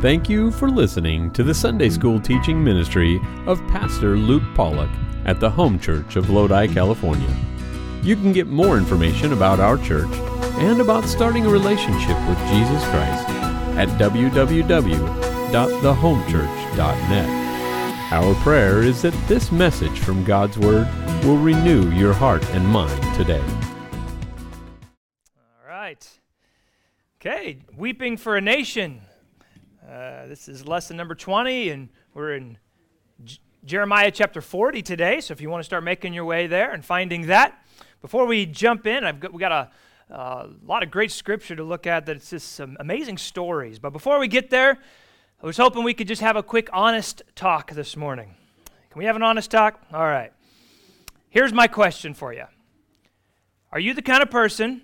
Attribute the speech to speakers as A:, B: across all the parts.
A: Thank you for listening to the Sunday School teaching ministry of Pastor Luke Pollock at the Home Church of Lodi, California. You can get more information about our church and about starting a relationship with Jesus Christ at www.thehomechurch.net. Our prayer is that this message from God's Word will renew your heart and mind today.
B: All right. Okay, Weeping for a Nation. Uh, this is lesson number 20, and we're in J- Jeremiah chapter 40 today. So if you want to start making your way there and finding that, before we jump in, I've got, we got a lot of great scripture to look at that it's just some amazing stories. But before we get there, I was hoping we could just have a quick honest talk this morning. Can we have an honest talk? All right. Here's my question for you Are you the kind of person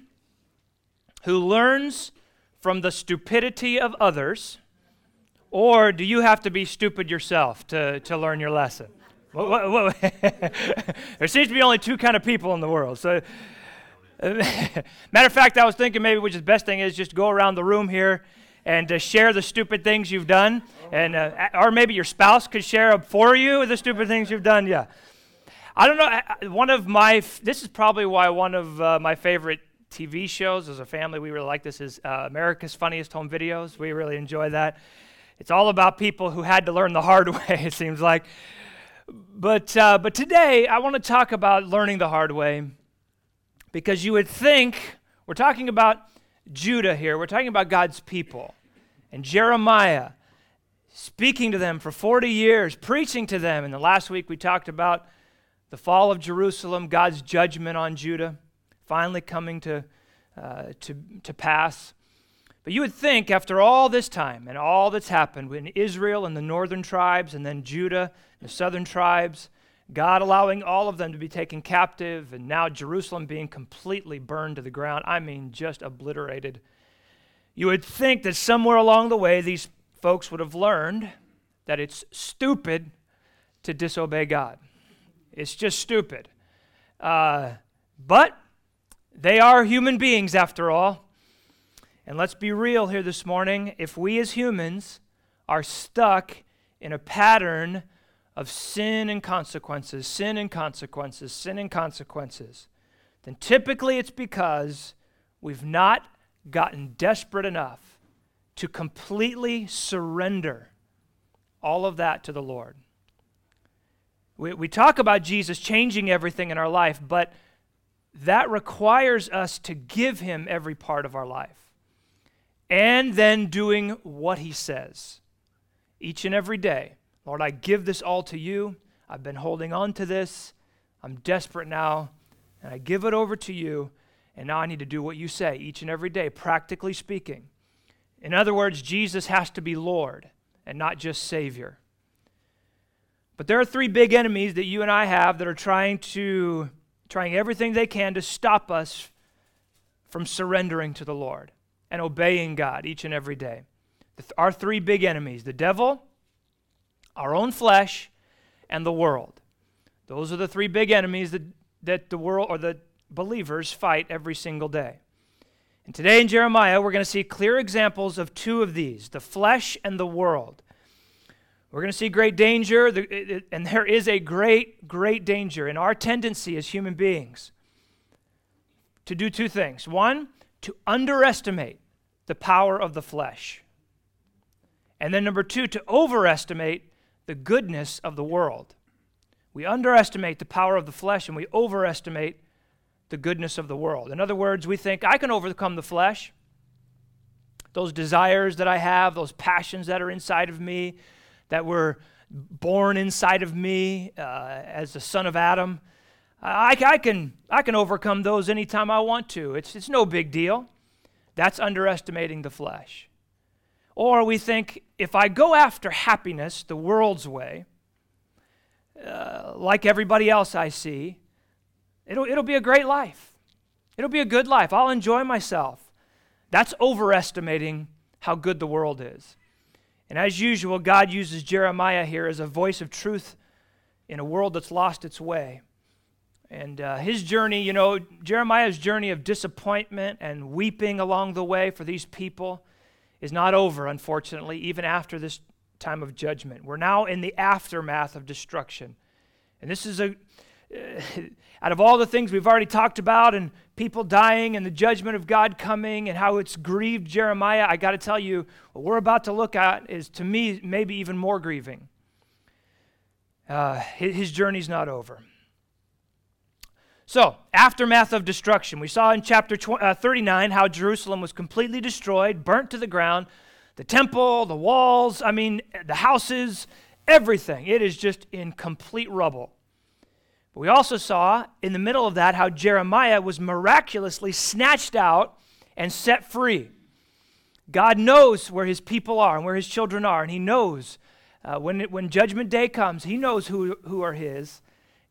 B: who learns from the stupidity of others, or do you have to be stupid yourself to, to learn your lesson? There seems to be only two kind of people in the world. So Matter of fact, I was thinking maybe which is the best thing is just go around the room here and uh, share the stupid things you've done, and uh, or maybe your spouse could share for you the stupid things you've done. Yeah, I don't know. One of my this is probably why one of uh, my favorite TV shows as a family we really like this is uh, America's Funniest Home Videos. We really enjoy that. It's all about people who had to learn the hard way. It seems like, but uh, but today I want to talk about learning the hard way because you would think we're talking about Judah here, we're talking about God's people. And Jeremiah speaking to them for 40 years, preaching to them. And the last week we talked about the fall of Jerusalem, God's judgment on Judah, finally coming to, uh, to, to pass. But you would think, after all this time and all that's happened in Israel and the northern tribes, and then Judah, and the southern tribes, God allowing all of them to be taken captive, and now Jerusalem being completely burned to the ground. I mean, just obliterated. You would think that somewhere along the way, these folks would have learned that it's stupid to disobey God. It's just stupid. Uh, but they are human beings, after all. And let's be real here this morning. If we as humans are stuck in a pattern of sin and consequences, sin and consequences, sin and consequences, then typically it's because we've not gotten desperate enough to completely surrender all of that to the Lord. We, we talk about Jesus changing everything in our life, but that requires us to give Him every part of our life and then doing what He says each and every day Lord, I give this all to you. I've been holding on to this. I'm desperate now, and I give it over to you. And now I need to do what you say each and every day, practically speaking. In other words, Jesus has to be Lord and not just Savior. But there are three big enemies that you and I have that are trying to trying everything they can to stop us from surrendering to the Lord and obeying God each and every day. Our three big enemies, the devil, our own flesh, and the world. Those are the three big enemies that, that the world or the believers fight every single day. And today in Jeremiah, we're going to see clear examples of two of these the flesh and the world. We're going to see great danger, and there is a great, great danger in our tendency as human beings to do two things. One, to underestimate the power of the flesh. And then number two, to overestimate the goodness of the world. We underestimate the power of the flesh and we overestimate the goodness of the world. In other words, we think, I can overcome the flesh. Those desires that I have, those passions that are inside of me, that were born inside of me uh, as the son of Adam, I, I, can, I can overcome those anytime I want to. It's, it's no big deal. That's underestimating the flesh. Or we think if I go after happiness the world's way, uh, like everybody else I see, it'll, it'll be a great life. It'll be a good life. I'll enjoy myself. That's overestimating how good the world is. And as usual, God uses Jeremiah here as a voice of truth in a world that's lost its way. And uh, his journey, you know, Jeremiah's journey of disappointment and weeping along the way for these people is not over, unfortunately, even after this time of judgment. We're now in the aftermath of destruction. And this is a, uh, out of all the things we've already talked about, and people dying, and the judgment of God coming, and how it's grieved Jeremiah, I got to tell you, what we're about to look at is, to me, maybe even more grieving. Uh, his, his journey's not over. So, aftermath of destruction. We saw in chapter uh, 39 how Jerusalem was completely destroyed, burnt to the ground. The temple, the walls, I mean, the houses, everything. It is just in complete rubble. But we also saw in the middle of that how Jeremiah was miraculously snatched out and set free. God knows where his people are and where his children are, and he knows uh, when, it, when judgment day comes, he knows who, who are his.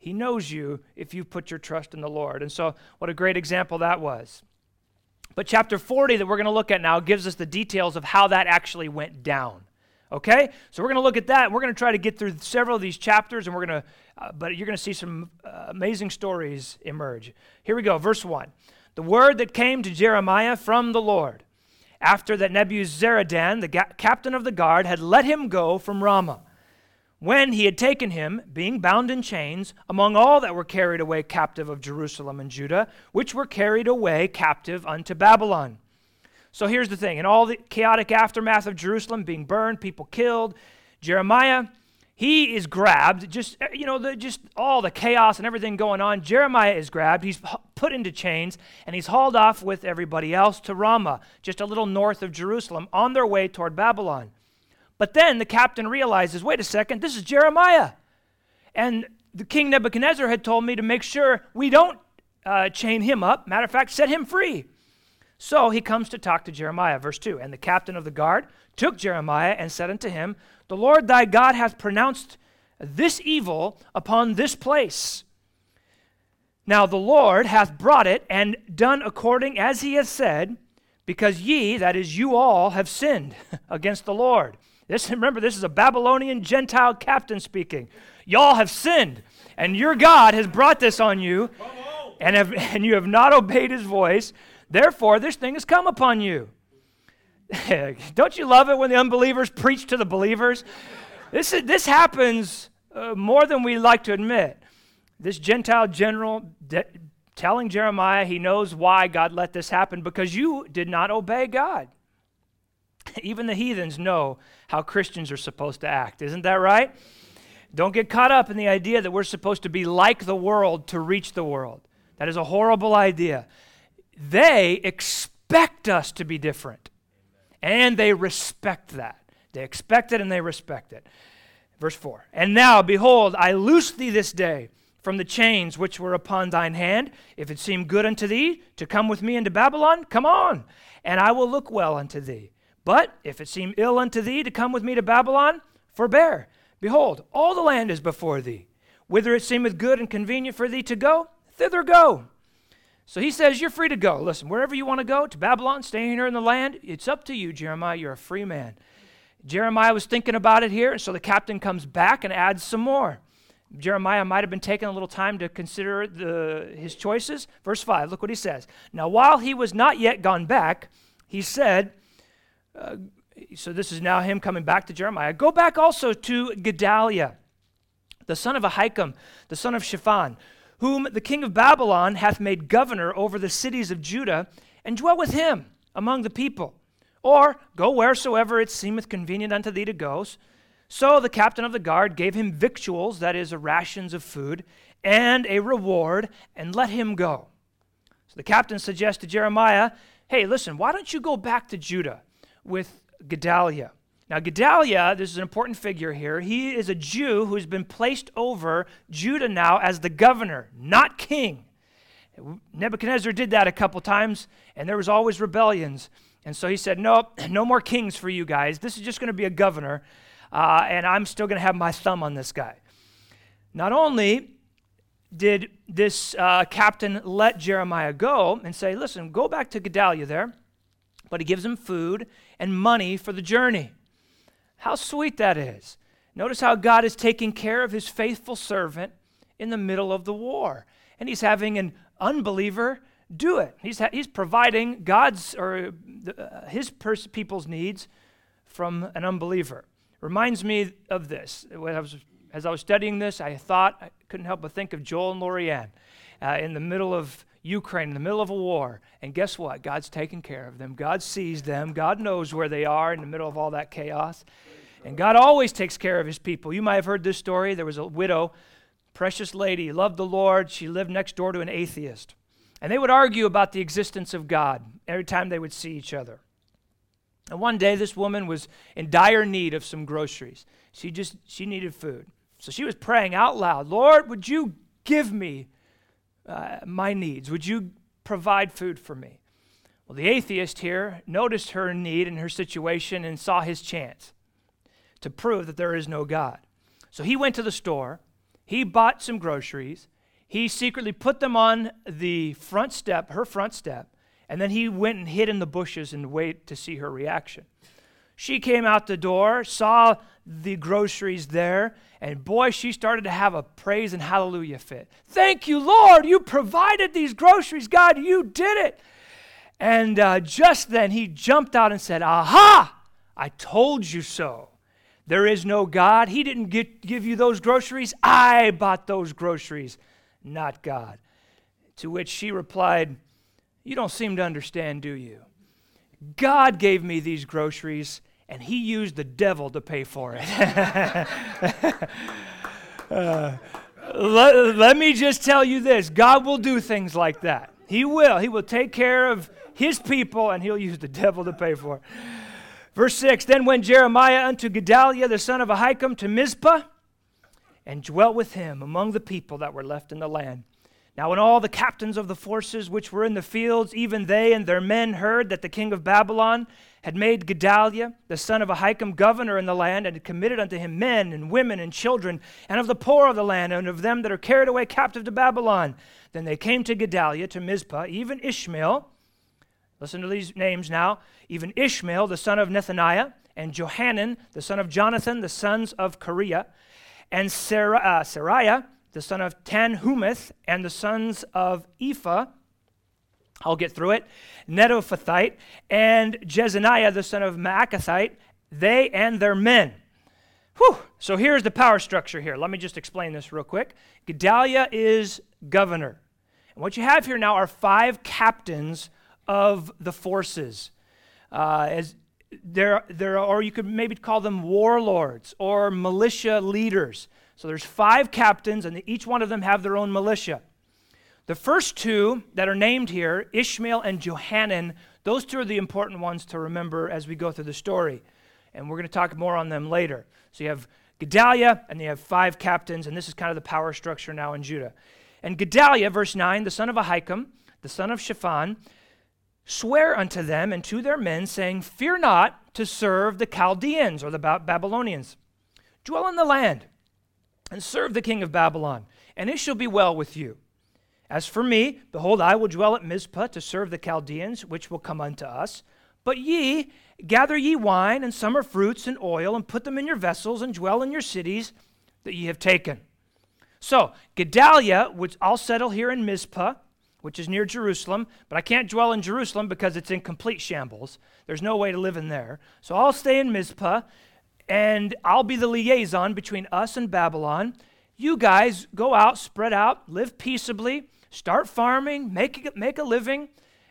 B: He knows you if you put your trust in the Lord. And so, what a great example that was. But chapter 40 that we're going to look at now gives us the details of how that actually went down. Okay? So we're going to look at that. We're going to try to get through several of these chapters, and we're going to, uh, but you're going to see some uh, amazing stories emerge. Here we go, verse 1. The word that came to Jeremiah from the Lord, after that Nebuzaradan, the ga- captain of the guard, had let him go from Ramah when he had taken him, being bound in chains, among all that were carried away captive of Jerusalem and Judah, which were carried away captive unto Babylon. So here's the thing in all the chaotic aftermath of Jerusalem being burned, people killed, Jeremiah, he is grabbed, just, eh, you know, the, just all the chaos and everything going on. Jeremiah is grabbed, he's put into chains, and he's hauled off with everybody else to Ramah, just a little north of Jerusalem, on their way toward Babylon. But then the captain realizes wait a second, this is Jeremiah. And the king Nebuchadnezzar had told me to make sure we don't uh, chain him up. Matter of fact, set him free. So he comes to talk to Jeremiah, verse 2. And the captain of the guard took Jeremiah and said unto him, The Lord thy God hath pronounced this evil upon this place. Now the Lord hath brought it and done according as he hath said, because ye, that is, you all, have sinned against the Lord. This, remember, this is a Babylonian Gentile captain speaking. Y'all have sinned, and your God has brought this on you, and, have, and you have not obeyed his voice. Therefore, this thing has come upon you. Don't you love it when the unbelievers preach to the believers? This, is, this happens uh, more than we like to admit. This Gentile general de- telling Jeremiah he knows why God let this happen because you did not obey God. Even the heathens know how Christians are supposed to act. Isn't that right? Don't get caught up in the idea that we're supposed to be like the world to reach the world. That is a horrible idea. They expect us to be different, and they respect that. They expect it and they respect it. Verse 4 And now, behold, I loose thee this day from the chains which were upon thine hand. If it seem good unto thee to come with me into Babylon, come on, and I will look well unto thee. But if it seem ill unto thee to come with me to Babylon, forbear. Behold, all the land is before thee. Whither it seemeth good and convenient for thee to go, thither go. So he says, You're free to go. Listen, wherever you want to go, to Babylon, staying here in the land, it's up to you, Jeremiah. You're a free man. Jeremiah was thinking about it here, and so the captain comes back and adds some more. Jeremiah might have been taking a little time to consider the, his choices. Verse 5, look what he says. Now, while he was not yet gone back, he said, uh, so this is now him coming back to Jeremiah. Go back also to Gedaliah, the son of Ahikam, the son of Shaphan, whom the king of Babylon hath made governor over the cities of Judah, and dwell with him among the people. Or go wheresoever it seemeth convenient unto thee to go. So the captain of the guard gave him victuals, that is, rations of food, and a reward, and let him go. So the captain suggests to Jeremiah, Hey, listen, why don't you go back to Judah? With Gedaliah. Now, Gedaliah, this is an important figure here. He is a Jew who's been placed over Judah now as the governor, not king. Nebuchadnezzar did that a couple times, and there was always rebellions. And so he said, Nope, no more kings for you guys. This is just going to be a governor, uh, and I'm still going to have my thumb on this guy. Not only did this uh, captain let Jeremiah go and say, Listen, go back to Gedaliah there but he gives him food and money for the journey. How sweet that is. Notice how God is taking care of his faithful servant in the middle of the war. And he's having an unbeliever do it. He's, ha- he's providing God's or uh, his pers- people's needs from an unbeliever. Reminds me of this. When I was, as I was studying this, I thought, I couldn't help but think of Joel and Lorianne uh, in the middle of Ukraine, in the middle of a war. And guess what? God's taking care of them. God sees them. God knows where they are in the middle of all that chaos. And God always takes care of his people. You might have heard this story. There was a widow, precious lady, loved the Lord. She lived next door to an atheist. And they would argue about the existence of God every time they would see each other. And one day this woman was in dire need of some groceries. She just she needed food. So she was praying out loud, "Lord, would you give me uh, my needs? Would you provide food for me?" Well, the atheist here noticed her need and her situation and saw his chance to prove that there is no God. So he went to the store, he bought some groceries, he secretly put them on the front step, her front step, and then he went and hid in the bushes and waited to see her reaction. She came out the door, saw the groceries there, and boy, she started to have a praise and hallelujah fit. Thank you, Lord, you provided these groceries. God, you did it. And uh, just then he jumped out and said, Aha! I told you so. There is no God. He didn't get, give you those groceries. I bought those groceries not God. To which she replied, You don't seem to understand, do you? God gave me these groceries, and He used the devil to pay for it. uh, let, let me just tell you this God will do things like that. He will. He will take care of His people, and He'll use the devil to pay for it. Verse 6 Then went Jeremiah unto Gedaliah the son of Ahikam to Mizpah and dwelt with him among the people that were left in the land. Now, when all the captains of the forces which were in the fields, even they and their men, heard that the king of Babylon had made Gedaliah, the son of Ahikam, governor in the land, and had committed unto him men and women and children, and of the poor of the land, and of them that are carried away captive to Babylon, then they came to Gedaliah to Mizpah, even Ishmael. Listen to these names now. Even Ishmael, the son of Nethaniah, and Johanan, the son of Jonathan, the sons of Kareah and Sarah, uh, Sariah, the son of Tanhumeth, and the sons of Ephah. I'll get through it. Netophathite, and Jezaniah, the son of Maacathite, they and their men. Whew. So here's the power structure here. Let me just explain this real quick. Gedaliah is governor. And what you have here now are five captains of the forces. Uh, as there, there, or you could maybe call them warlords or militia leaders. So there's five captains, and each one of them have their own militia. The first two that are named here, Ishmael and Johanan, those two are the important ones to remember as we go through the story. And we're going to talk more on them later. So you have Gedaliah, and you have five captains, and this is kind of the power structure now in Judah. And Gedaliah, verse 9, the son of Ahikam, the son of Shaphan, swear unto them and to their men, saying, Fear not to serve the Chaldeans or the ba- Babylonians. Dwell in the land and serve the king of Babylon, and it shall be well with you. As for me, behold, I will dwell at Mizpah to serve the Chaldeans, which will come unto us. But ye, gather ye wine and summer fruits and oil, and put them in your vessels, and dwell in your cities that ye have taken. So, Gedaliah, which I'll settle here in Mizpah, which is near Jerusalem, but I can't dwell in Jerusalem because it's in complete shambles. There's no way to live in there. So I'll stay in Mizpah, and I'll be the liaison between us and Babylon. You guys go out, spread out, live peaceably, start farming, make, make a living,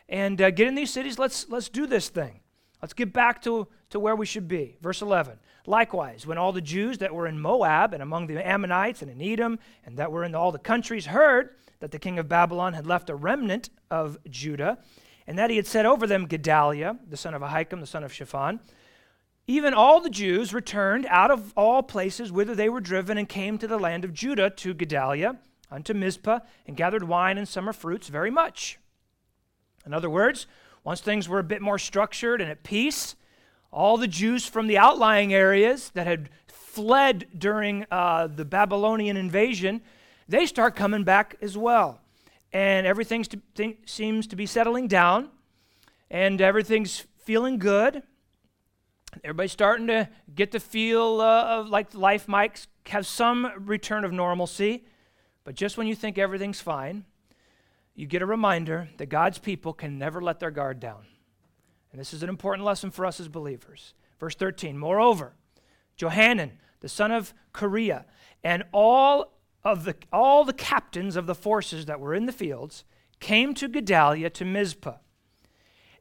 B: and uh, get in these cities. Let's, let's do this thing. Let's get back to, to where we should be. Verse 11. Likewise, when all the Jews that were in Moab and among the Ammonites and in Edom and that were in all the countries heard that the king of Babylon had left a remnant of Judah, and that he had set over them Gedaliah, the son of Ahikam, the son of Shaphan. Even all the Jews returned out of all places whither they were driven and came to the land of Judah to Gedaliah, unto Mizpah, and gathered wine and summer fruits very much. In other words, once things were a bit more structured and at peace, all the Jews from the outlying areas that had fled during uh, the Babylonian invasion they start coming back as well. And everything seems to be settling down, and everything's feeling good. Everybody's starting to get the feel uh, of like life might have some return of normalcy. But just when you think everything's fine, you get a reminder that God's people can never let their guard down. And this is an important lesson for us as believers. Verse 13, moreover, Johanan, the son of Kareah, and all of the all the captains of the forces that were in the fields came to Gedaliah to Mizpah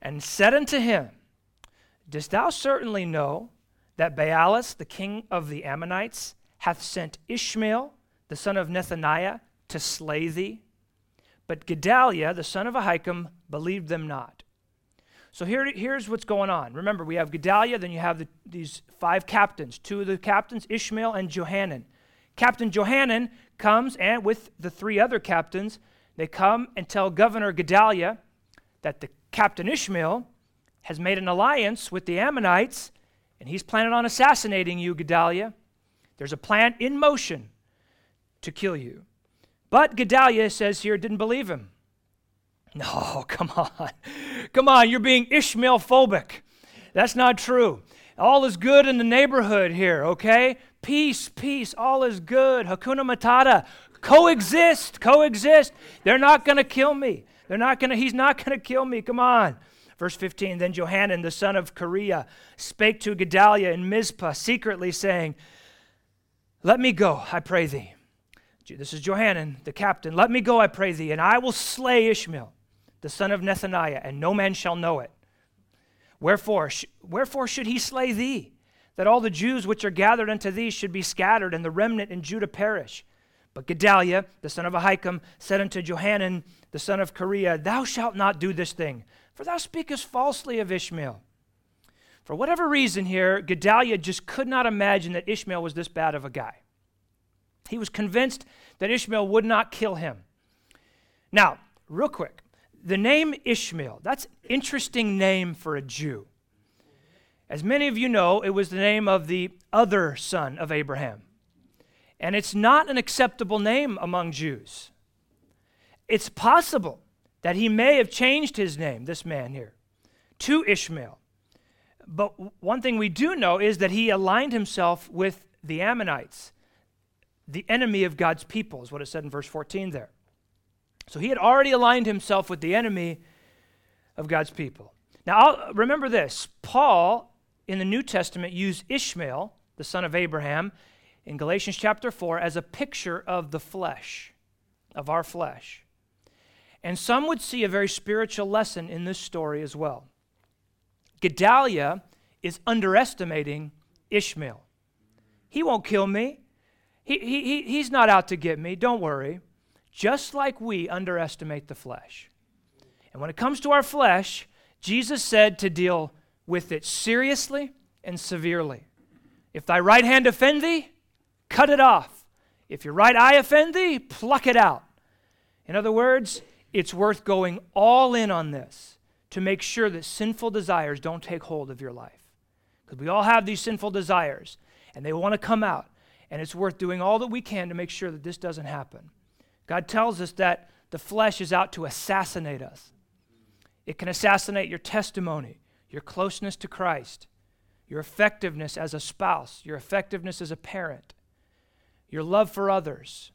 B: and said unto him, Dost thou certainly know that Baalis, the king of the Ammonites, hath sent Ishmael, the son of Nethaniah, to slay thee? But Gedaliah, the son of Ahikam, believed them not. So here, here's what's going on. Remember, we have Gedaliah, then you have the, these five captains. Two of the captains, Ishmael and Johanan. Captain Johanan comes and with the three other captains, they come and tell Governor Gedaliah that the captain Ishmael has made an alliance with the Ammonites and he's planning on assassinating you, Gedaliah. There's a plan in motion to kill you. But Gedaliah says here, didn't believe him. No, come on. Come on, you're being Ishmael phobic. That's not true. All is good in the neighborhood here, okay? Peace, peace, all is good. Hakuna Matata. Coexist, coexist. They're not going to kill me. They're not going to, he's not going to kill me. Come on. Verse 15 Then Johanan, the son of Kareah, spake to Gedaliah in Mizpah secretly, saying, Let me go, I pray thee. This is Johanan, the captain. Let me go, I pray thee, and I will slay Ishmael, the son of Nethaniah, and no man shall know it. Wherefore, sh- wherefore should he slay thee? That all the Jews which are gathered unto thee should be scattered, and the remnant in Judah perish. But Gedaliah, the son of Ahikam, said unto Johanan, the son of Kareah, Thou shalt not do this thing for thou speakest falsely of Ishmael. For whatever reason here, Gedaliah just could not imagine that Ishmael was this bad of a guy. He was convinced that Ishmael would not kill him. Now, real quick, the name Ishmael, that's interesting name for a Jew. As many of you know, it was the name of the other son of Abraham. And it's not an acceptable name among Jews. It's possible that he may have changed his name, this man here, to Ishmael. But one thing we do know is that he aligned himself with the Ammonites, the enemy of God's people, is what it said in verse 14 there. So he had already aligned himself with the enemy of God's people. Now, I'll, remember this Paul in the New Testament used Ishmael, the son of Abraham, in Galatians chapter 4 as a picture of the flesh, of our flesh. And some would see a very spiritual lesson in this story as well. Gedaliah is underestimating Ishmael. He won't kill me. He, he, he, he's not out to get me. Don't worry. Just like we underestimate the flesh. And when it comes to our flesh, Jesus said to deal with it seriously and severely. If thy right hand offend thee, cut it off. If your right eye offend thee, pluck it out. In other words, it's worth going all in on this to make sure that sinful desires don't take hold of your life. Because we all have these sinful desires, and they want to come out. And it's worth doing all that we can to make sure that this doesn't happen. God tells us that the flesh is out to assassinate us. It can assassinate your testimony, your closeness to Christ, your effectiveness as a spouse, your effectiveness as a parent, your love for others,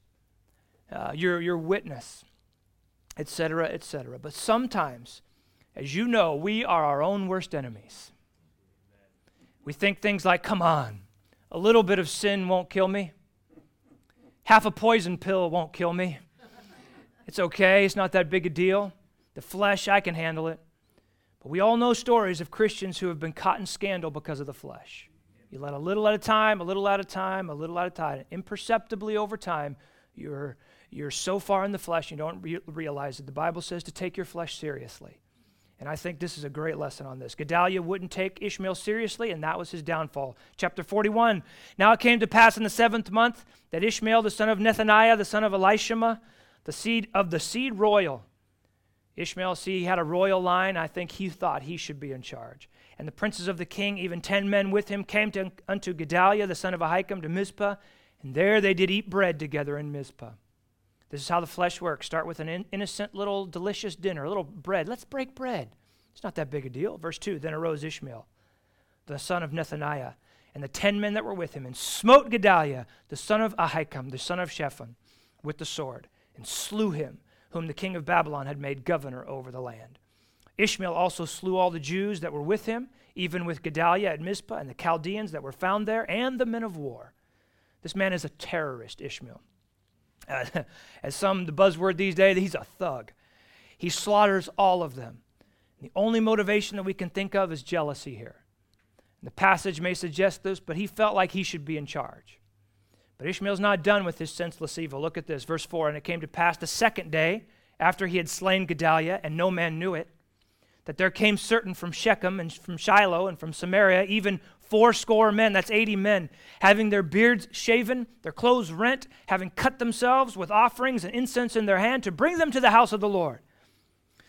B: uh, your, your witness etc., etc. But sometimes, as you know, we are our own worst enemies. We think things like, come on, a little bit of sin won't kill me. Half a poison pill won't kill me. It's okay, it's not that big a deal. The flesh, I can handle it. But we all know stories of Christians who have been caught in scandal because of the flesh. You let a little at a time, a little at a time, a little at a time. Imperceptibly over time, you're you're so far in the flesh you don't re- realize it. The Bible says to take your flesh seriously. And I think this is a great lesson on this. Gedaliah wouldn't take Ishmael seriously, and that was his downfall. Chapter 41. Now it came to pass in the seventh month that Ishmael, the son of Nethaniah, the son of Elishama, the seed of the seed royal, Ishmael, see, he had a royal line. I think he thought he should be in charge. And the princes of the king, even ten men with him, came to, unto Gedaliah, the son of Ahikam, to Mizpah, and there they did eat bread together in Mizpah. This is how the flesh works. Start with an in- innocent little delicious dinner, a little bread. Let's break bread. It's not that big a deal. Verse 2 Then arose Ishmael, the son of Nethaniah, and the ten men that were with him, and smote Gedaliah, the son of Ahikam, the son of Shaphan, with the sword, and slew him whom the king of Babylon had made governor over the land. Ishmael also slew all the Jews that were with him, even with Gedaliah at Mizpah, and the Chaldeans that were found there, and the men of war. This man is a terrorist, Ishmael. As some, the buzzword these days, he's a thug. He slaughters all of them. The only motivation that we can think of is jealousy here. The passage may suggest this, but he felt like he should be in charge. But Ishmael's not done with his senseless evil. Look at this, verse 4. And it came to pass the second day, after he had slain Gedaliah, and no man knew it, that there came certain from Shechem and from Shiloh and from Samaria, even fourscore men, that's 80 men, having their beards shaven, their clothes rent, having cut themselves with offerings and incense in their hand to bring them to the house of the Lord.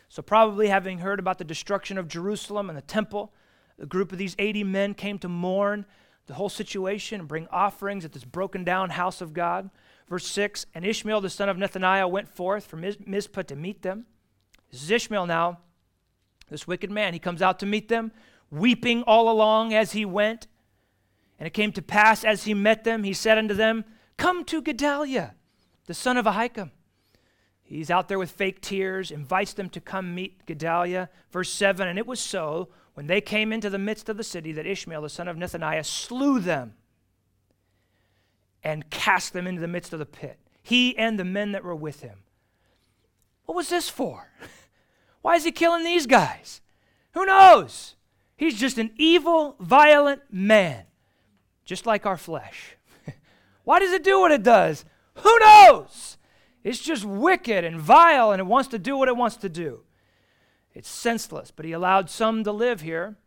B: So, probably having heard about the destruction of Jerusalem and the temple, a group of these 80 men came to mourn the whole situation and bring offerings at this broken down house of God. Verse 6 And Ishmael the son of Nethaniah went forth from Mizpah to meet them. This is Ishmael now, this wicked man. He comes out to meet them, weeping all along as he went. And it came to pass as he met them, he said unto them, Come to Gedaliah, the son of Ahikam. He's out there with fake tears, invites them to come meet Gedaliah. Verse 7 And it was so when they came into the midst of the city, that Ishmael, the son of Nethaniah, slew them and cast them into the midst of the pit, he and the men that were with him. What was this for? Why is he killing these guys? Who knows? He's just an evil, violent man, just like our flesh. Why does it do what it does? Who knows? It's just wicked and vile and it wants to do what it wants to do. It's senseless. But he allowed some to live here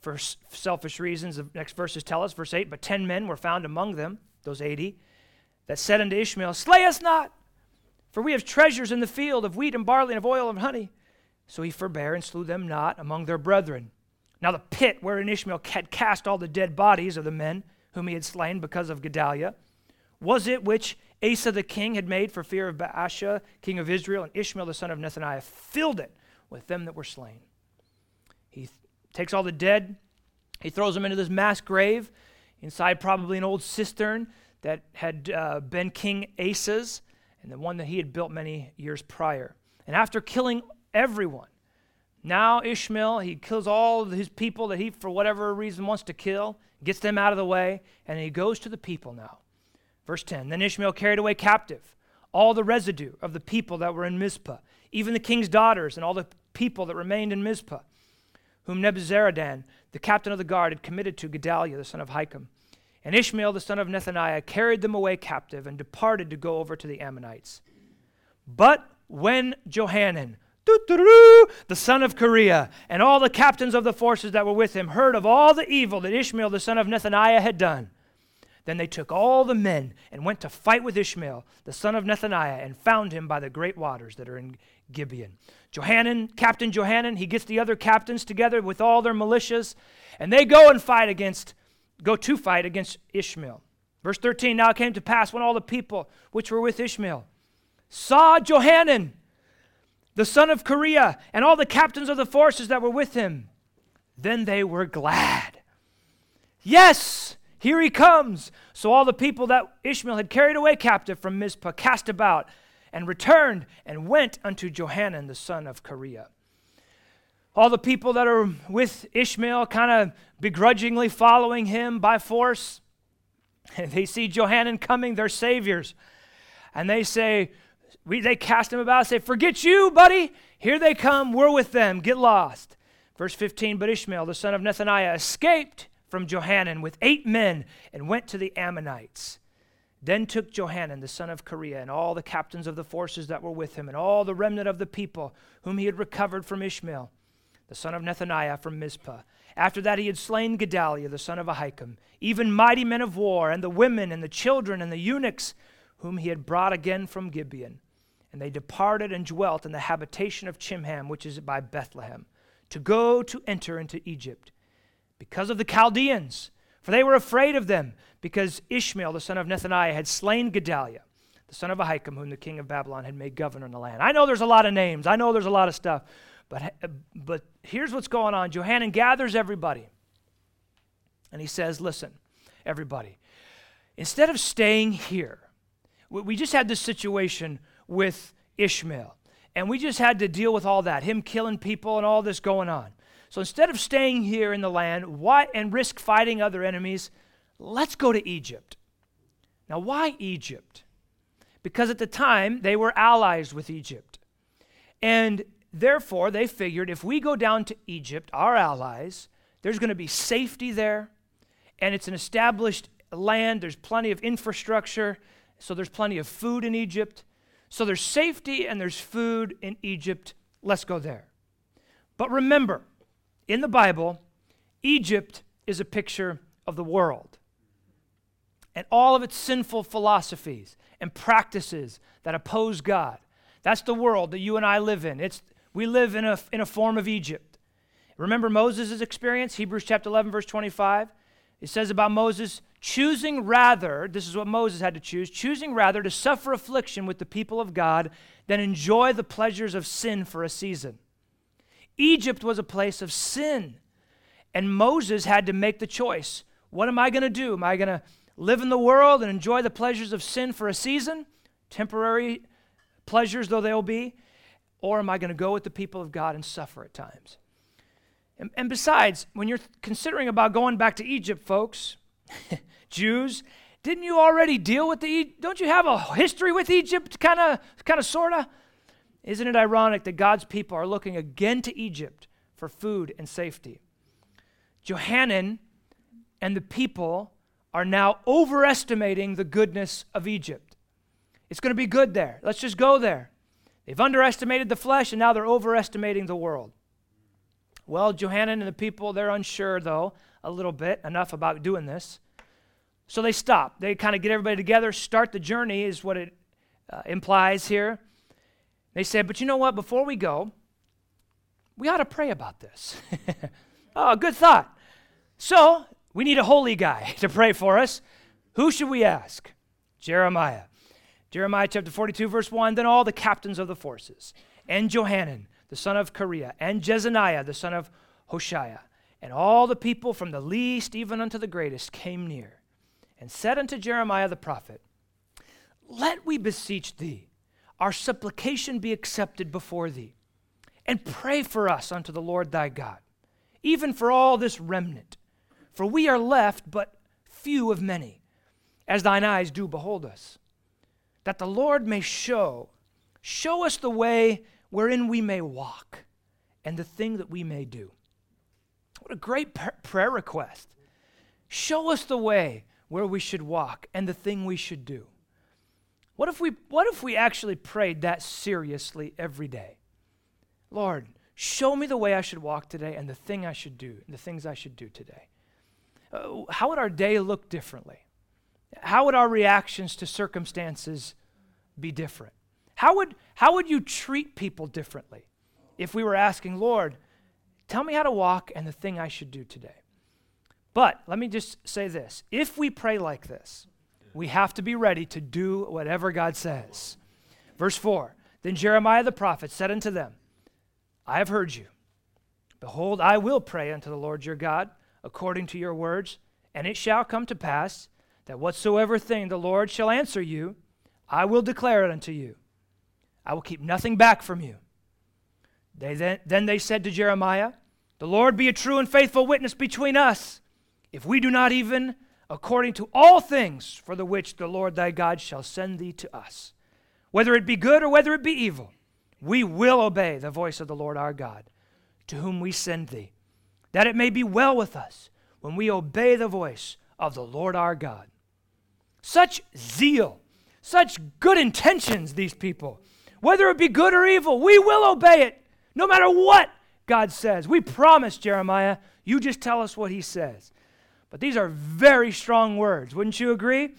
B: for selfish reasons. The next verses tell us, verse 8, but ten men were found among them, those 80, that said unto Ishmael, Slay us not, for we have treasures in the field of wheat and barley and of oil and honey. So he forbare and slew them not among their brethren. Now the pit wherein Ishmael had cast all the dead bodies of the men whom he had slain because of Gedaliah, was it which Asa the king had made for fear of Baasha, king of Israel, and Ishmael the son of Nethaniah filled it with them that were slain. He th- takes all the dead, he throws them into this mass grave, inside probably an old cistern that had uh, been King Asa's and the one that he had built many years prior. And after killing everyone, now Ishmael, he kills all his people that he, for whatever reason, wants to kill, gets them out of the way, and he goes to the people now. Verse 10 Then Ishmael carried away captive all the residue of the people that were in Mizpah, even the king's daughters and all the people that remained in Mizpah, whom Nebuzaradan, the captain of the guard, had committed to Gedaliah, the son of Ahikam. And Ishmael, the son of Nethaniah, carried them away captive and departed to go over to the Ammonites. But when Johanan, the son of Kareah, and all the captains of the forces that were with him heard of all the evil that Ishmael, the son of Nethaniah, had done, then they took all the men and went to fight with Ishmael, the son of Nethaniah, and found him by the great waters that are in Gibeon. Johanan, Captain Johanan, he gets the other captains together with all their militias, and they go and fight against, go to fight against Ishmael. Verse 13 Now it came to pass when all the people which were with Ishmael saw Johanan, the son of Kareah, and all the captains of the forces that were with him, then they were glad. Yes, here he comes. So all the people that Ishmael had carried away captive from Mizpah cast about and returned and went unto Johanan the son of Kareah. All the people that are with Ishmael kind of begrudgingly following him by force, they see Johanan coming, their saviors, and they say, we, they cast him about, say, Forget you, buddy. Here they come. We're with them. Get lost. Verse 15 But Ishmael, the son of Nethaniah, escaped from Johanan with eight men and went to the Ammonites. Then took Johanan the son of Kareah and all the captains of the forces that were with him and all the remnant of the people whom he had recovered from Ishmael, the son of Nethaniah from Mizpah. After that he had slain Gedaliah the son of Ahikam, even mighty men of war, and the women and the children and the eunuchs whom he had brought again from Gibeon. And they departed and dwelt in the habitation of Chimham, which is by Bethlehem, to go to enter into Egypt, because of the Chaldeans for they were afraid of them, because Ishmael, the son of Nethaniah, had slain Gedaliah, the son of Ahikam, whom the king of Babylon had made governor in the land. I know there's a lot of names, I know there's a lot of stuff, but, but here's what's going on. Johanan gathers everybody, and he says, Listen, everybody, instead of staying here, we just had this situation with Ishmael. And we just had to deal with all that, him killing people and all this going on. So instead of staying here in the land why, and risk fighting other enemies, let's go to Egypt. Now, why Egypt? Because at the time, they were allies with Egypt. And therefore, they figured if we go down to Egypt, our allies, there's going to be safety there, and it's an established land. There's plenty of infrastructure, so there's plenty of food in Egypt. So there's safety and there's food in Egypt. Let's go there. But remember, in the Bible, Egypt is a picture of the world and all of its sinful philosophies and practices that oppose God. That's the world that you and I live in. It's, we live in a, in a form of Egypt. Remember Moses' experience? Hebrews chapter 11, verse 25. It says about Moses, choosing rather, this is what Moses had to choose, choosing rather to suffer affliction with the people of God than enjoy the pleasures of sin for a season. Egypt was a place of sin, and Moses had to make the choice. What am I going to do? Am I going to live in the world and enjoy the pleasures of sin for a season, temporary pleasures though they'll be, or am I going to go with the people of God and suffer at times? And, and besides, when you're considering about going back to Egypt, folks, Jews, didn't you already deal with the don't you have a history with Egypt kind of kind of sorta? Isn't it ironic that God's people are looking again to Egypt for food and safety? Johanan and the people are now overestimating the goodness of Egypt. It's going to be good there. Let's just go there. They've underestimated the flesh and now they're overestimating the world. Well, Johanan and the people, they're unsure, though, a little bit, enough about doing this. So they stop. They kind of get everybody together, start the journey, is what it uh, implies here. They said, but you know what? Before we go, we ought to pray about this. oh, good thought. So we need a holy guy to pray for us. Who should we ask? Jeremiah. Jeremiah chapter 42, verse 1 Then all the captains of the forces, and Johanan, the son of Kareah, and Jezaniah, the son of Hoshaiah, and all the people from the least even unto the greatest came near, and said unto Jeremiah the prophet, Let we beseech thee, our supplication be accepted before thee, and pray for us unto the Lord thy God, even for all this remnant. For we are left but few of many, as thine eyes do behold us, that the Lord may show, show us the way wherein we may walk, and the thing that we may do. What a great prayer request. Show us the way where we should walk and the thing we should do. What if we, what if we actually prayed that seriously every day? Lord, show me the way I should walk today and the thing I should do, the things I should do today. Uh, how would our day look differently? How would our reactions to circumstances be different? How would, how would you treat people differently if we were asking, Lord, tell me how to walk and the thing I should do today? But let me just say this if we pray like this, we have to be ready to do whatever God says. Verse 4 Then Jeremiah the prophet said unto them, I have heard you. Behold, I will pray unto the Lord your God according to your words, and it shall come to pass that whatsoever thing the Lord shall answer you, I will declare it unto you. I will keep nothing back from you. They then, then they said to Jeremiah, The Lord be a true and faithful witness between us, if we do not even according to all things for the which the Lord thy God shall send thee to us. Whether it be good or whether it be evil, we will obey the voice of the Lord our God, to whom we send thee, that it may be well with us when we obey the voice of the Lord our God. Such zeal, such good intentions, these people whether it be good or evil, we will obey it, no matter what God says. We promise, Jeremiah, you just tell us what he says. But these are very strong words, wouldn't you agree?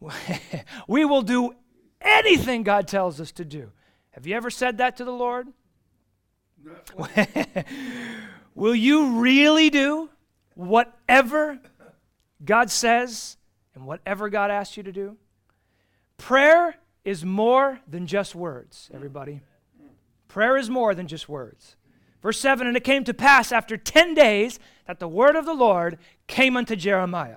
B: we will do anything God tells us to do. Have you ever said that to the Lord? will you really do whatever God says and whatever God asks you to do? Prayer is more than just words, everybody. Prayer is more than just words. Verse 7 And it came to pass after 10 days that the word of the Lord came unto Jeremiah.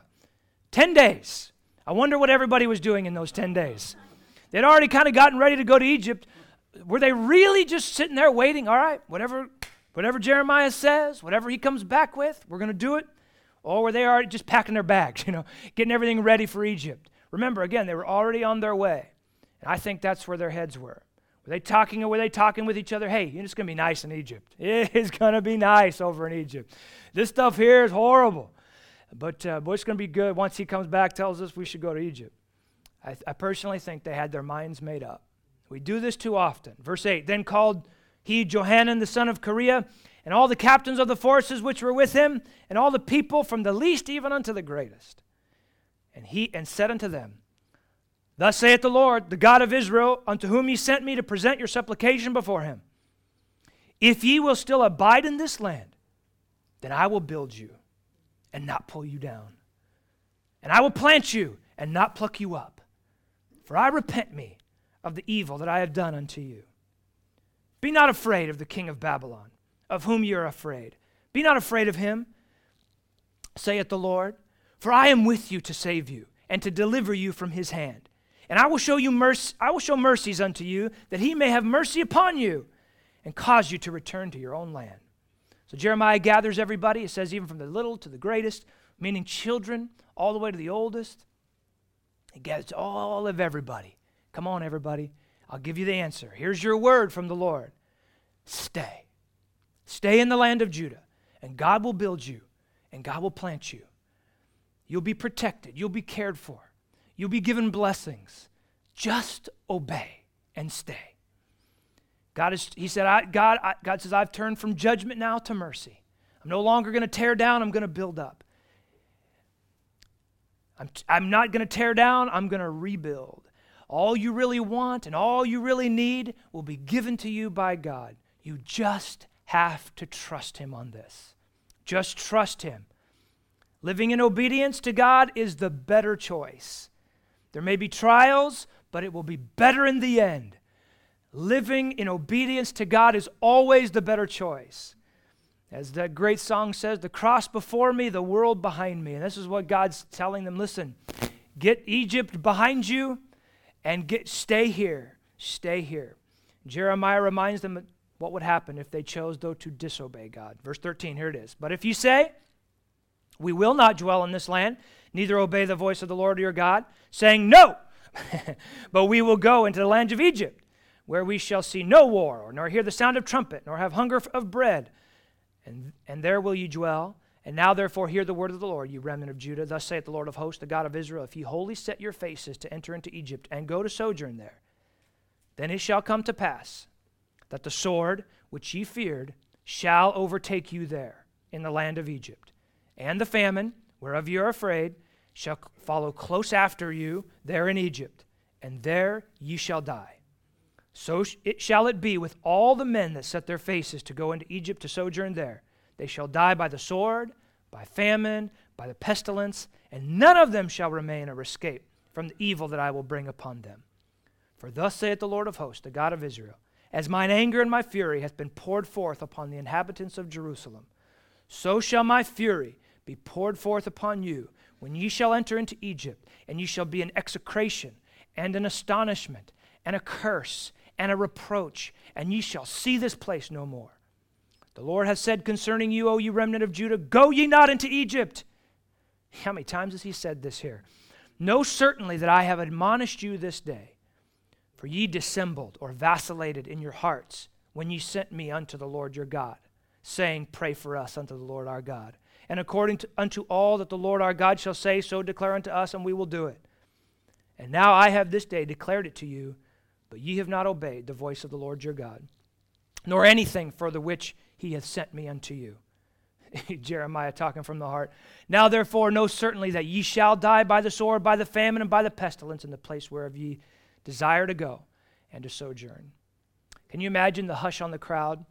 B: 10 days. I wonder what everybody was doing in those 10 days. They'd already kind of gotten ready to go to Egypt. were they really just sitting there waiting? All right, whatever, whatever Jeremiah says, whatever he comes back with, we're going to do it. Or were they already just packing their bags, you know, getting everything ready for Egypt? Remember, again, they were already on their way. And I think that's where their heads were. Were they talking or were they talking with each other? Hey, it's going to be nice in Egypt. It's going to be nice over in Egypt. This stuff here is horrible. But uh, it's going to be good once he comes back, tells us we should go to Egypt. I, I personally think they had their minds made up. We do this too often. Verse 8 Then called he Johanan the son of Kareah, and all the captains of the forces which were with him, and all the people from the least even unto the greatest. And he and said unto them, Thus saith the Lord, the God of Israel, unto whom ye sent me to present your supplication before him. If ye will still abide in this land, then I will build you and not pull you down. And I will plant you and not pluck you up. For I repent me of the evil that I have done unto you. Be not afraid of the king of Babylon, of whom ye are afraid. Be not afraid of him, saith the Lord, for I am with you to save you and to deliver you from his hand. And I will show you mercy, I will show mercies unto you, that he may have mercy upon you and cause you to return to your own land. So Jeremiah gathers everybody. It says, even from the little to the greatest, meaning children, all the way to the oldest. He gathers all of everybody. Come on, everybody. I'll give you the answer. Here's your word from the Lord stay. Stay in the land of Judah, and God will build you, and God will plant you. You'll be protected, you'll be cared for, you'll be given blessings. Just obey and stay. God is, he said, I, God, I, God says, I've turned from judgment now to mercy. I'm no longer going to tear down, I'm going to build up. I'm, I'm not going to tear down, I'm going to rebuild. All you really want and all you really need will be given to you by God. You just have to trust Him on this. Just trust Him. Living in obedience to God is the better choice. There may be trials, but it will be better in the end living in obedience to God is always the better choice. As that great song says, the cross before me, the world behind me. And this is what God's telling them listen, get Egypt behind you and get stay here. Stay here. Jeremiah reminds them what would happen if they chose, though, to disobey God. Verse 13, here it is. But if you say, We will not dwell in this land, neither obey the voice of the Lord your God, saying, No, but we will go into the land of Egypt where we shall see no war, nor hear the sound of trumpet, nor have hunger of bread. And, and there will ye dwell. And now, therefore, hear the word of the Lord, you remnant of Judah. Thus saith the Lord of hosts, the God of Israel If ye wholly set your faces to enter into Egypt, and go to sojourn there, then it shall come to pass that the sword which ye feared shall overtake you there in the land of Egypt. And the famine, whereof ye are afraid, shall follow close after you there in Egypt, and there ye shall die. So it shall it be with all the men that set their faces to go into Egypt to sojourn there. They shall die by the sword, by famine, by the pestilence, and none of them shall remain or escape from the evil that I will bring upon them. For thus saith the Lord of hosts, the God of Israel As mine anger and my fury hath been poured forth upon the inhabitants of Jerusalem, so shall my fury be poured forth upon you when ye shall enter into Egypt, and ye shall be an execration and an astonishment and a curse and a reproach, and ye shall see this place no more. The Lord has said concerning you, O you remnant of Judah, Go ye not into Egypt. How many times has he said this here? Know certainly that I have admonished you this day, for ye dissembled or vacillated in your hearts when ye sent me unto the Lord your God, saying, Pray for us unto the Lord our God. And according to, unto all that the Lord our God shall say, so declare unto us, and we will do it. And now I have this day declared it to you but ye have not obeyed the voice of the Lord your God, nor anything for the which he hath sent me unto you. Jeremiah talking from the heart. Now therefore know certainly that ye shall die by the sword, by the famine, and by the pestilence in the place whereof ye desire to go and to sojourn. Can you imagine the hush on the crowd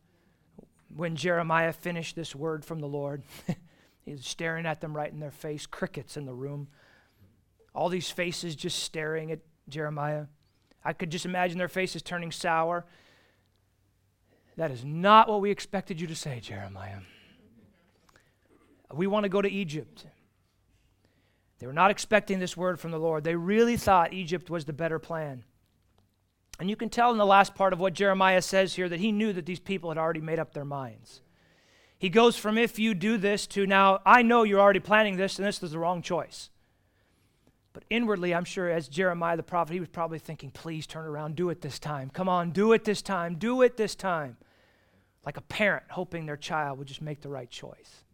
B: when Jeremiah finished this word from the Lord? He's staring at them right in their face, crickets in the room. All these faces just staring at Jeremiah. I could just imagine their faces turning sour. That is not what we expected you to say, Jeremiah. We want to go to Egypt. They were not expecting this word from the Lord. They really thought Egypt was the better plan. And you can tell in the last part of what Jeremiah says here that he knew that these people had already made up their minds. He goes from if you do this to now, I know you're already planning this and this is the wrong choice. But inwardly, I'm sure as Jeremiah the prophet, he was probably thinking, please turn around, do it this time. Come on, do it this time, do it this time. Like a parent hoping their child would just make the right choice.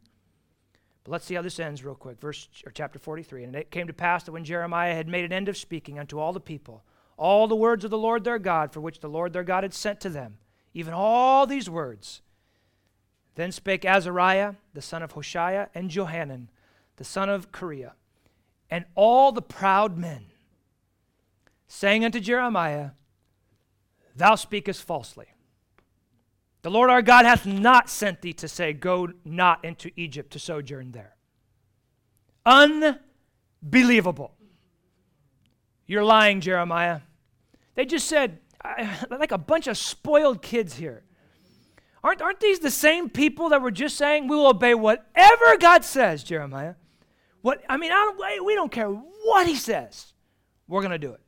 B: But let's see how this ends real quick. Verse or chapter 43. And it came to pass that when Jeremiah had made an end of speaking unto all the people, all the words of the Lord their God, for which the Lord their God had sent to them, even all these words. Then spake Azariah, the son of Hoshaiah, and Johanan, the son of Kareah, and all the proud men, saying unto Jeremiah, Thou speakest falsely. The Lord our God hath not sent thee to say, Go not into Egypt to sojourn there. Unbelievable. You're lying, Jeremiah. They just said, like a bunch of spoiled kids here. Aren't, aren't these the same people that were just saying, we will obey whatever God says, Jeremiah? What, I mean, I don't, we don't care what he says. We're going to do it.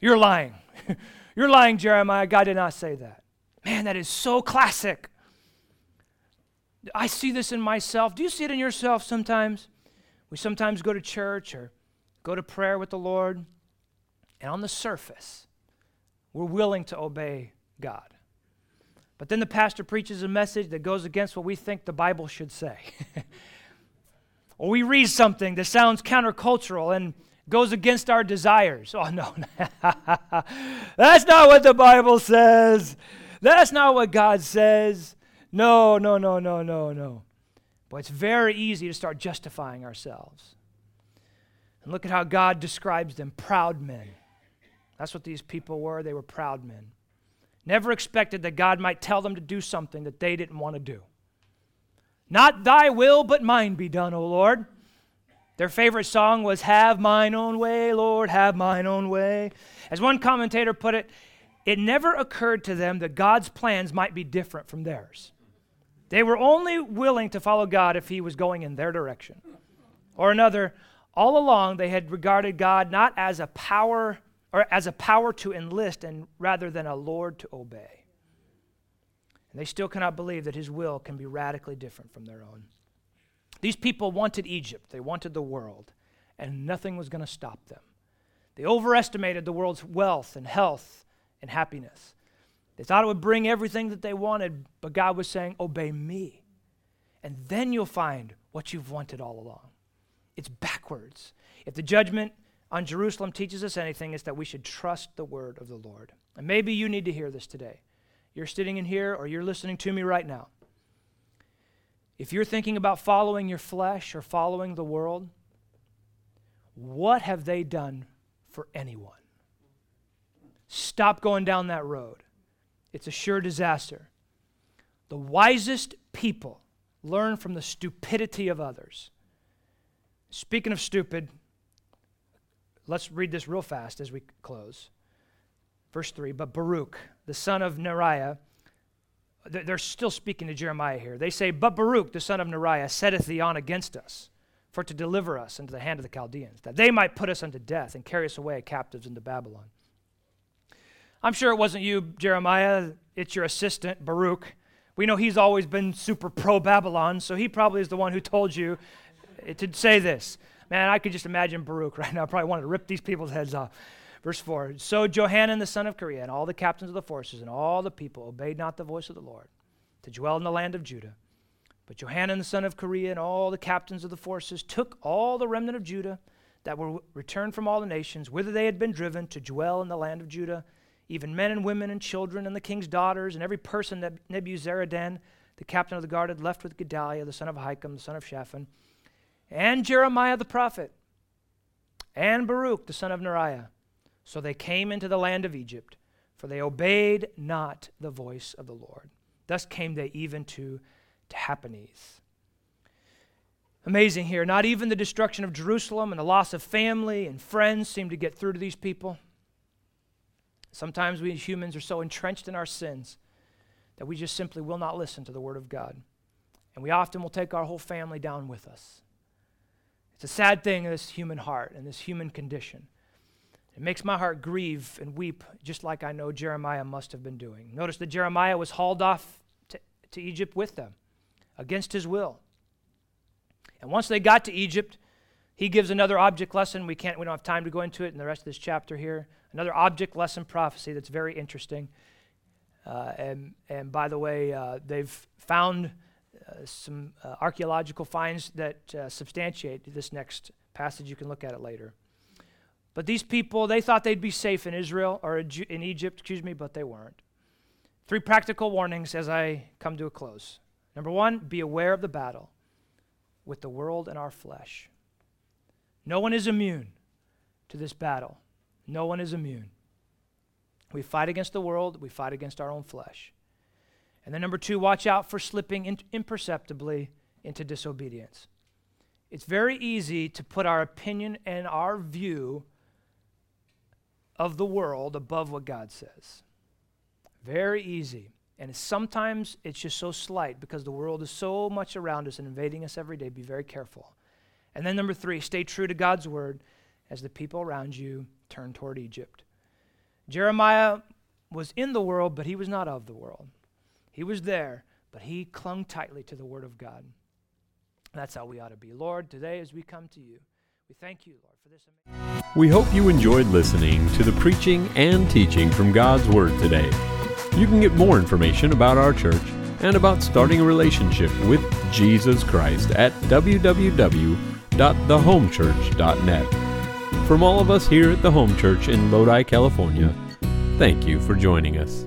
B: You're lying. You're lying, Jeremiah. God did not say that. Man, that is so classic. I see this in myself. Do you see it in yourself sometimes? We sometimes go to church or go to prayer with the Lord, and on the surface, we're willing to obey God. But then the pastor preaches a message that goes against what we think the Bible should say. or we read something that sounds countercultural and goes against our desires. Oh, no. That's not what the Bible says. That's not what God says. No, no, no, no, no, no. But it's very easy to start justifying ourselves. And look at how God describes them proud men. That's what these people were. They were proud men. Never expected that God might tell them to do something that they didn't want to do. Not thy will, but mine be done, O Lord. Their favorite song was Have Mine Own Way, Lord, have mine own way. As one commentator put it, it never occurred to them that God's plans might be different from theirs. They were only willing to follow God if he was going in their direction. Or another, all along they had regarded God not as a power or as a power to enlist and rather than a Lord to obey. And they still cannot believe that his will can be radically different from their own. These people wanted Egypt, they wanted the world, and nothing was going to stop them. They overestimated the world's wealth and health and happiness. They thought it would bring everything that they wanted, but God was saying, Obey me. And then you'll find what you've wanted all along. It's backwards. If the judgment on Jerusalem teaches us anything, it's that we should trust the word of the Lord. And maybe you need to hear this today. You're sitting in here or you're listening to me right now. If you're thinking about following your flesh or following the world, what have they done for anyone? Stop going down that road. It's a sure disaster. The wisest people learn from the stupidity of others. Speaking of stupid, let's read this real fast as we close. Verse 3 But Baruch, the son of Neriah, they're still speaking to Jeremiah here. They say, But Baruch, the son of Neriah, setteth thee on against us, for to deliver us into the hand of the Chaldeans, that they might put us unto death and carry us away captives into Babylon. I'm sure it wasn't you, Jeremiah. It's your assistant, Baruch. We know he's always been super pro Babylon, so he probably is the one who told you to say this. Man, I could just imagine Baruch right now. Probably wanted to rip these people's heads off. Verse 4 So Johanan the son of Kareah and all the captains of the forces and all the people obeyed not the voice of the Lord to dwell in the land of Judah. But Johanan the son of Kareah and all the captains of the forces took all the remnant of Judah that were returned from all the nations, whither they had been driven, to dwell in the land of Judah even men and women and children and the king's daughters, and every person that Nebuzaradan, the captain of the guard, had left with Gedaliah, the son of Ahikam, the son of Shaphan, and Jeremiah the prophet, and Baruch, the son of Neriah. So they came into the land of Egypt, for they obeyed not the voice of the Lord. Thus came they even to Tahpanhes. Amazing here. Not even the destruction of Jerusalem and the loss of family and friends seemed to get through to these people. Sometimes we humans are so entrenched in our sins that we just simply will not listen to the Word of God. And we often will take our whole family down with us. It's a sad thing in this human heart and this human condition It makes my heart grieve and weep, just like I know Jeremiah must have been doing. Notice that Jeremiah was hauled off to, to Egypt with them against his will. And once they got to Egypt, he gives another object lesson. We can't we don't have time to go into it in the rest of this chapter here. Another object lesson prophecy that's very interesting. Uh, and, and by the way, uh, they've found some uh, archaeological finds that uh, substantiate this next passage. You can look at it later. But these people, they thought they'd be safe in Israel or in Egypt, excuse me, but they weren't. Three practical warnings as I come to a close. Number one, be aware of the battle with the world and our flesh. No one is immune to this battle. No one is immune. We fight against the world, we fight against our own flesh. And then, number two, watch out for slipping in imperceptibly into disobedience. It's very easy to put our opinion and our view of the world above what God says. Very easy. And sometimes it's just so slight because the world is so much around us and invading us every day. Be very careful. And then, number three, stay true to God's word as the people around you turn toward Egypt. Jeremiah was in the world, but he was not of the world. He was there, but he clung tightly to the Word of God. That's how we ought to be. Lord, today as we come to you, we thank you, Lord, for this
A: amazing. We hope you enjoyed listening to the preaching and teaching from God's Word today. You can get more information about our church and about starting a relationship with Jesus Christ at www.thehomechurch.net. From all of us here at the Home Church in Lodi, California, thank you for joining us.